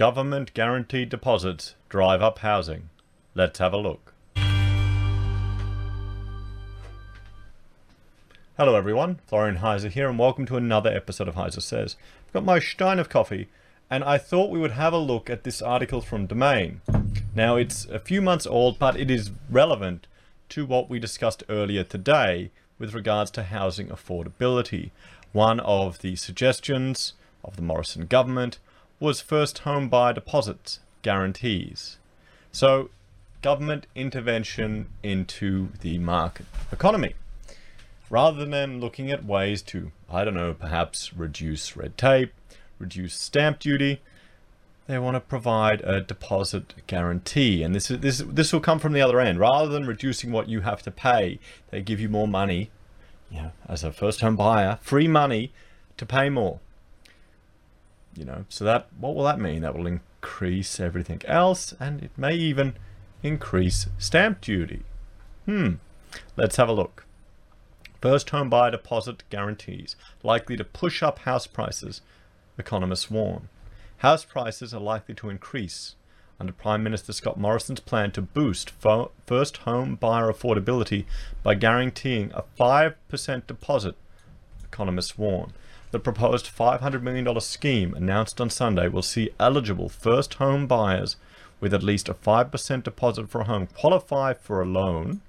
government guaranteed deposits drive up housing? Let's have a look. Hello everyone, Florian Heiser here and welcome to another episode of Heiser Says. I've got my stein of coffee and I thought we would have a look at this article from Domain. Now it's a few months old but it is relevant to what we discussed earlier today with regards to housing affordability. One of the suggestions of the Morrison government was first home buyer deposits guarantees. So government intervention into the market economy. Rather than looking at ways to, I don't know, perhaps reduce red tape, reduce stamp duty, they want to provide a deposit guarantee. And this is this this will come from the other end. Rather than reducing what you have to pay, they give you more money, you know, as a first home buyer, free money to pay more. You know, so that what will that mean? That will increase everything else and it may even increase stamp duty. Hmm. Let's have a look. First home buyer deposit guarantees likely to push up house prices, economists warn house prices are likely to increase under Prime Minister Scott Morrison's plan to boost first home buyer affordability by guaranteeing a 5% deposit, economists warn. The proposed $500 million scheme announced on Sunday will see eligible first home buyers with at least a 5% deposit for a home qualify for a loan.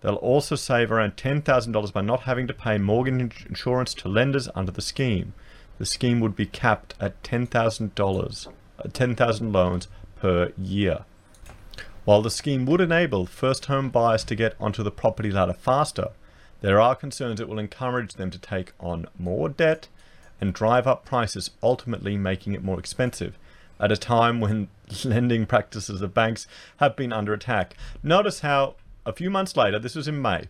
They'll also save around $10,000 by not having to pay mortgage insurance to lenders under the scheme the scheme would be capped at $10,000, uh, 10,000 loans per year. While the scheme would enable first home buyers to get onto the property ladder faster, there are concerns it will encourage them to take on more debt and drive up prices, ultimately making it more expensive at a time when lending practices of banks have been under attack. Notice how a few months later, this was in May,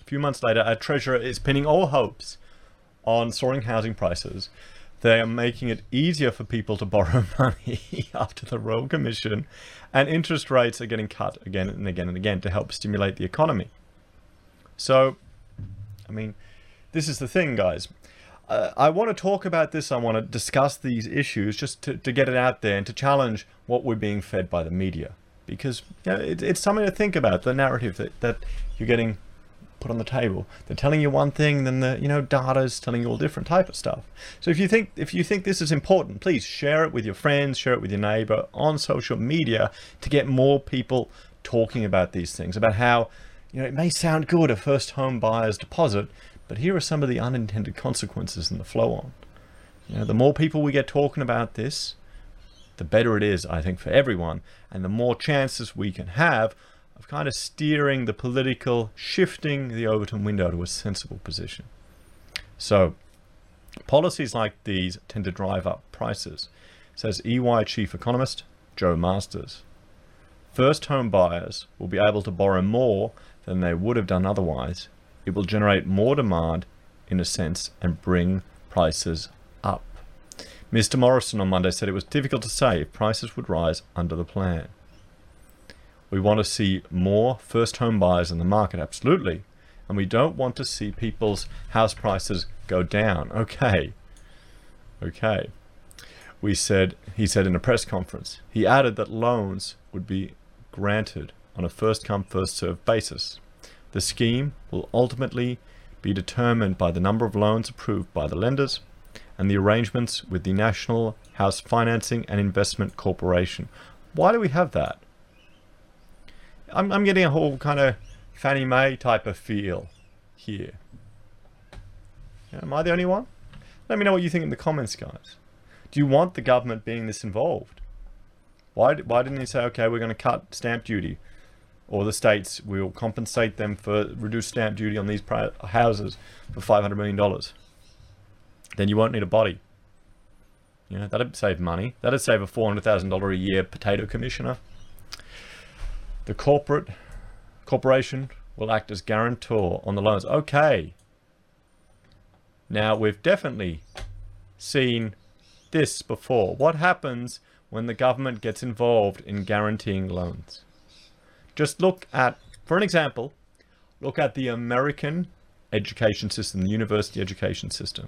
a few months later, our treasurer is pinning all hopes on soaring housing prices. They are making it easier for people to borrow money after the Royal Commission, and interest rates are getting cut again and again and again to help stimulate the economy. So, I mean, this is the thing, guys. Uh, I want to talk about this. I want to discuss these issues just to, to get it out there and to challenge what we're being fed by the media. Because you know, it, it's something to think about, the narrative that, that you're getting put on the table. They're telling you one thing, then the you know data is telling you all different type of stuff. So if you think if you think this is important, please share it with your friends, share it with your neighbor on social media to get more people talking about these things, about how you know it may sound good a first home buyer's deposit, but here are some of the unintended consequences and the flow on. You know, the more people we get talking about this, the better it is, I think, for everyone, and the more chances we can have of kind of steering the political, shifting the Overton window to a sensible position. So policies like these tend to drive up prices, says EY chief economist Jo Masters. First home buyers will be able to borrow more than they would have done otherwise. It will generate more demand in a sense and bring prices up. Mr. Morrison on Monday said it was difficult to say if prices would rise under the plan. We want to see more first home buyers in the market, absolutely. And we don't want to see people's house prices go down. Okay. Okay. We said, he said in a press conference, he added that loans would be granted on a first come, first served basis. The scheme will ultimately be determined by the number of loans approved by the lenders and the arrangements with the National House Financing and Investment Corporation. Why do we have that? I'm, I'm getting a whole kind of Fannie Mae type of feel here. Am I the only one? Let me know what you think in the comments, guys. Do you want the government being this involved? Why, why didn't he say, okay, we're going to cut stamp duty? Or the states will compensate them for reduced stamp duty on these houses for $500 million. Then you won't need a body. You know, that'd save money. That'd save a $400,000 a year potato commissioner. The corporate corporation will act as guarantor on the loans. Okay. Now, we've definitely seen this before. What happens when the government gets involved in guaranteeing loans? Just look at, for an example, look at the American education system, the university education system.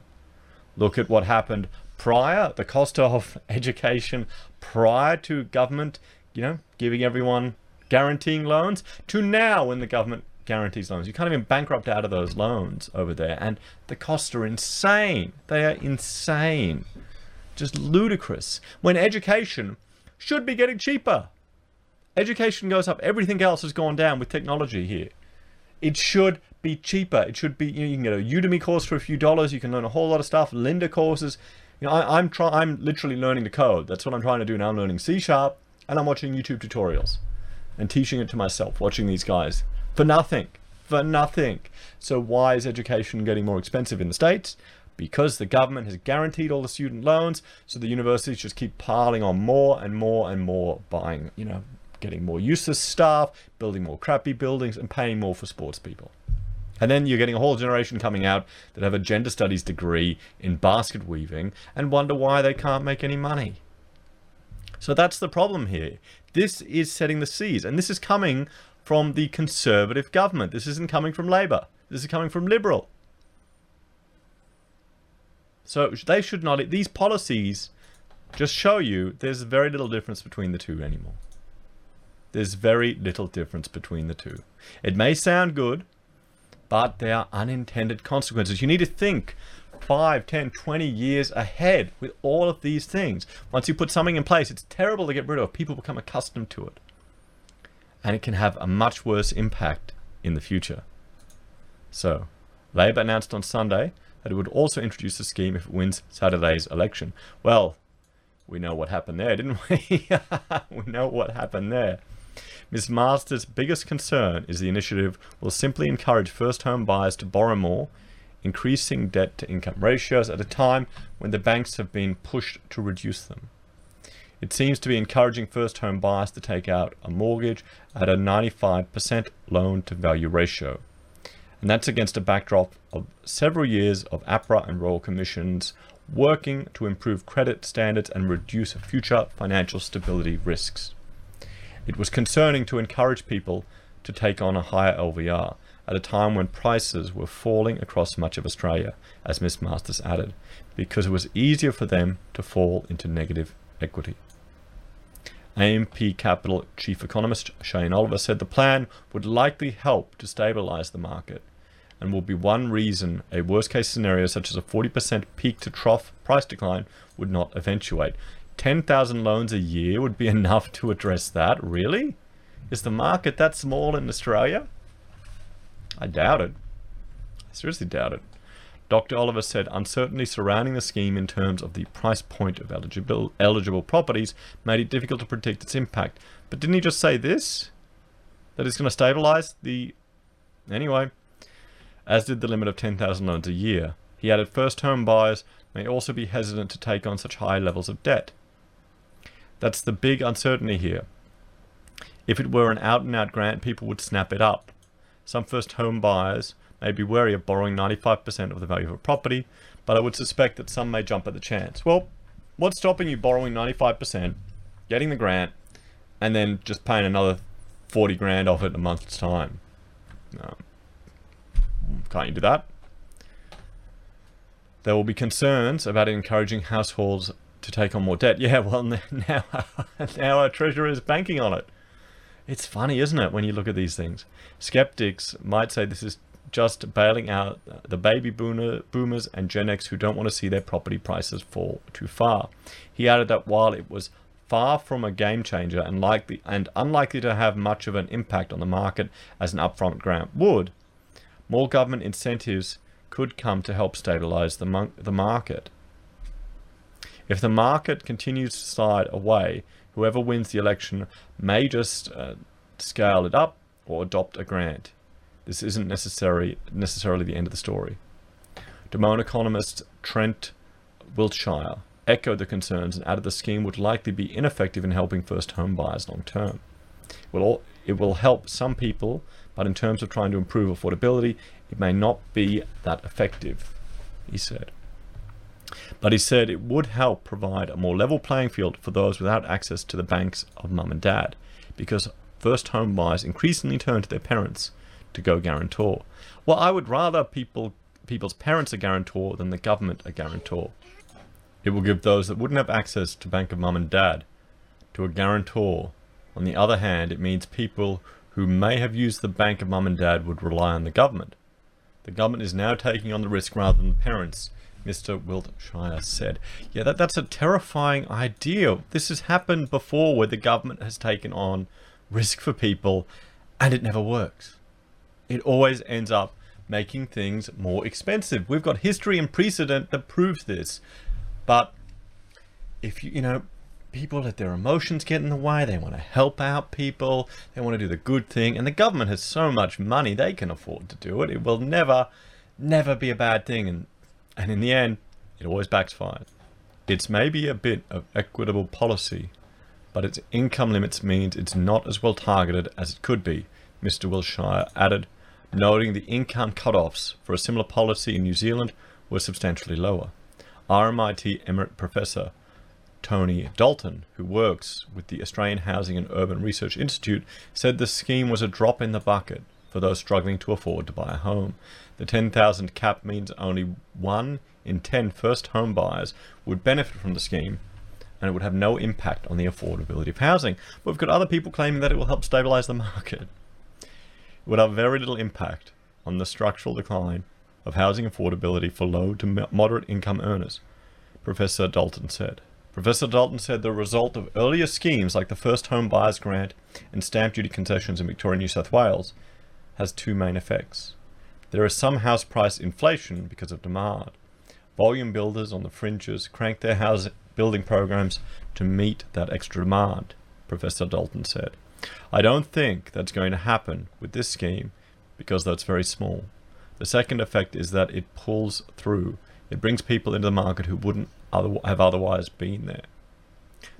Look at what happened prior, the cost of education prior to government, you know, giving everyone guaranteeing loans, to now when the government guarantees loans. You can't even bankrupt out of those loans over there. And the costs are insane. They are insane. Just ludicrous. When education should be getting cheaper. Education goes up. Everything else has gone down with technology here. It should be cheaper. It should be, you, know, you can get a Udemy course for a few dollars. You can learn a whole lot of stuff. Lynda courses. You know, I, I'm trying. I'm literally learning to code. That's what I'm trying to do now. I'm learning C sharp, and I'm watching YouTube tutorials, and teaching it to myself. Watching these guys for nothing, for nothing. So why is education getting more expensive in the states? Because the government has guaranteed all the student loans, so the universities just keep piling on more and more and more, buying, you know, getting more useless staff, building more crappy buildings, and paying more for sports people. And then you're getting a whole generation coming out that have a gender studies degree in basket weaving and wonder why they can't make any money. So that's the problem here. This is setting the seas, and this is coming from the Conservative government. This isn't coming from Labour. This is coming from Liberal. So they should not, these policies just show you there's very little difference between the two anymore. There's very little difference between the two. It may sound good, but there are unintended consequences. You need to think 5, 10, 20 years ahead with all of these things. Once you put something in place, it's terrible to get rid of. People become accustomed to it. And it can have a much worse impact in the future. So, Labour announced on Sunday that it would also introduce a scheme if it wins Saturday's election. Well, we know what happened there, didn't we? we know what happened there. Ms. Masters' biggest concern is the initiative will simply encourage first home buyers to borrow more, increasing debt to income ratios at a time when the banks have been pushed to reduce them. It seems to be encouraging first home buyers to take out a mortgage at a 95% loan to value ratio. And that's against a backdrop of several years of APRA and Royal Commissions working to improve credit standards and reduce future financial stability risks. It was concerning to encourage people to take on a higher LVR at a time when prices were falling across much of Australia, as Ms. Masters added, because it was easier for them to fall into negative equity. AMP Capital Chief Economist Shane Oliver said the plan would likely help to stabilise the market and will be one reason a worst case scenario such as a 40% peak to trough price decline would not eventuate. 10,000 loans a year would be enough to address that? Really? Is the market that small in Australia? I doubt it. I seriously doubt it. Dr. Oliver said uncertainty surrounding the scheme in terms of the price point of eligible, eligible properties made it difficult to predict its impact. But didn't he just say this? That it's going to stabilise the... Anyway, as did the limit of 10,000 loans a year. He added first home buyers may also be hesitant to take on such high levels of debt. That's the big uncertainty here. If it were an out-and-out -out grant, people would snap it up. Some first home buyers may be wary of borrowing 95% of the value of a property, but I would suspect that some may jump at the chance. Well, what's stopping you borrowing 95%, getting the grant, and then just paying another 40 grand off it in a month's time? Um, can't you do that? There will be concerns about encouraging households to take on more debt. Yeah, well, now, now our treasurer is banking on it. It's funny, isn't it, when you look at these things? Skeptics might say this is just bailing out the baby boomer, boomers and Gen X who don't want to see their property prices fall too far. He added that while it was far from a game changer and likely and unlikely to have much of an impact on the market as an upfront grant would, more government incentives could come to help stabilize the, the market. If the market continues to slide away, whoever wins the election may just uh, scale it up or adopt a grant. This isn't necessary, necessarily the end of the story. Domain economist Trent Wiltshire echoed the concerns and added the scheme would likely be ineffective in helping first home buyers long term. It will, it will help some people, but in terms of trying to improve affordability, it may not be that effective, he said. But he said it would help provide a more level playing field for those without access to the banks of mum and dad, because first home buyers increasingly turn to their parents to go guarantor. Well, I would rather people people's parents are guarantor than the government a guarantor. It will give those that wouldn't have access to Bank of Mum and Dad to a guarantor. On the other hand, it means people who may have used the Bank of Mum and Dad would rely on the government. The government is now taking on the risk rather than the parents, Mr. Wiltshire said. Yeah, that, that's a terrifying idea. This has happened before where the government has taken on risk for people and it never works. It always ends up making things more expensive. We've got history and precedent that proves this. But if you, you know, people let their emotions get in the way, they want to help out people, they want to do the good thing, and the government has so much money they can afford to do it. It will never, never be a bad thing. And, and in the end, it always backfires. It's maybe a bit of equitable policy, but its income limits means it's not as well targeted as it could be, Mr. Wiltshire added, noting the income cut-offs for a similar policy in New Zealand were substantially lower. RMIT Emerit Professor Tony Dalton, who works with the Australian Housing and Urban Research Institute, said the scheme was a drop in the bucket for those struggling to afford to buy a home. The 10,000 cap means only one in 10 first home buyers would benefit from the scheme and it would have no impact on the affordability of housing. But we've got other people claiming that it will help stabilize the market. Would have very little impact on the structural decline of housing affordability for low to moderate income earners, Professor Dalton said. Professor Dalton said the result of earlier schemes like the First Home Buyers Grant and stamp duty concessions in Victoria New South Wales has two main effects. There is some house price inflation because of demand. Volume builders on the fringes crank their house building programs to meet that extra demand, Professor Dalton said. I don't think that's going to happen with this scheme because that's very small. The second effect is that it pulls through. It brings people into the market who wouldn't other, have otherwise been there.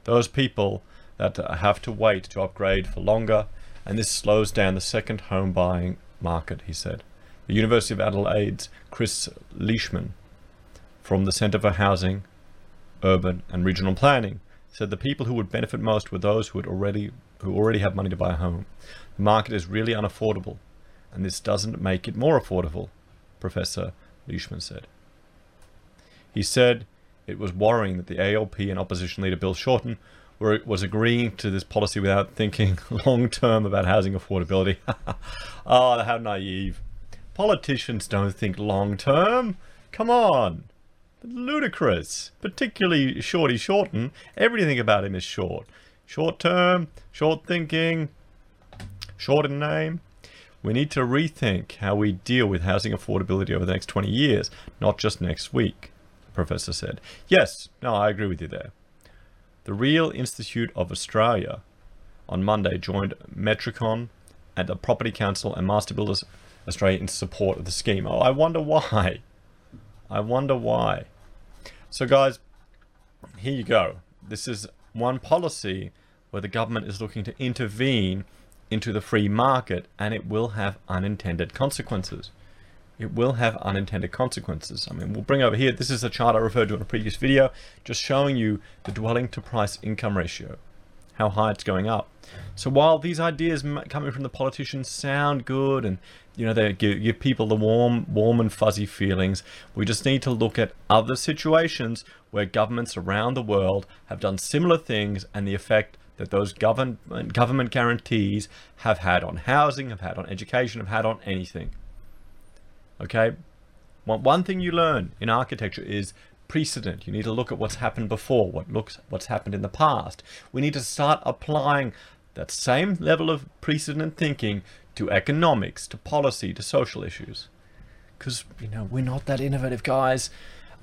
Those people that have to wait to upgrade for longer, and this slows down the second home buying market, he said. The University of Adelaide's Chris Leishman from the Centre for Housing, Urban and Regional Planning said the people who would benefit most were those who had already who already have money to buy a home. The market is really unaffordable and this doesn't make it more affordable, Professor Leishman said. He said it was worrying that the ALP and opposition leader Bill Shorten were, was agreeing to this policy without thinking long term about housing affordability. oh, how naive. Politicians don't think long term. Come on. Ludicrous. Particularly Shorty Shorten. Everything about him is short. Short term, short thinking, short in name. We need to rethink how we deal with housing affordability over the next 20 years, not just next week, the professor said. Yes, no, I agree with you there. The Real Institute of Australia on Monday joined Metricon and the Property Council and Master Builders Australia in support of the scheme. Oh, I wonder why. I wonder why. So guys, here you go. This is one policy where the government is looking to intervene into the free market and it will have unintended consequences. It will have unintended consequences. I mean, we'll bring over here, this is a chart I referred to in a previous video, just showing you the dwelling to price income ratio, how high it's going up. So while these ideas coming from the politicians sound good and you know they give, give people the warm, warm and fuzzy feelings, we just need to look at other situations where governments around the world have done similar things and the effect that those government government guarantees have had on housing, have had on education, have had on anything. Okay, one, one thing you learn in architecture is precedent. You need to look at what's happened before, what looks what's happened in the past. We need to start applying that same level of precedent thinking to economics, to policy, to social issues. Because, you know, we're not that innovative, guys.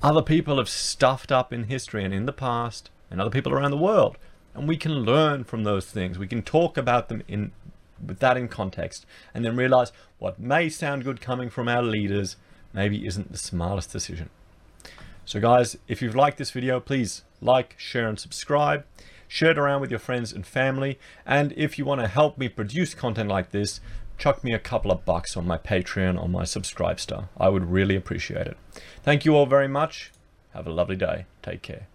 Other people have stuffed up in history and in the past, and other people around the world and we can learn from those things. We can talk about them in with that in context and then realize what may sound good coming from our leaders maybe isn't the smartest decision. So guys, if you've liked this video, please like, share and subscribe. Share it around with your friends and family. And if you want to help me produce content like this, chuck me a couple of bucks on my Patreon or my Subscribestar. I would really appreciate it. Thank you all very much. Have a lovely day. Take care.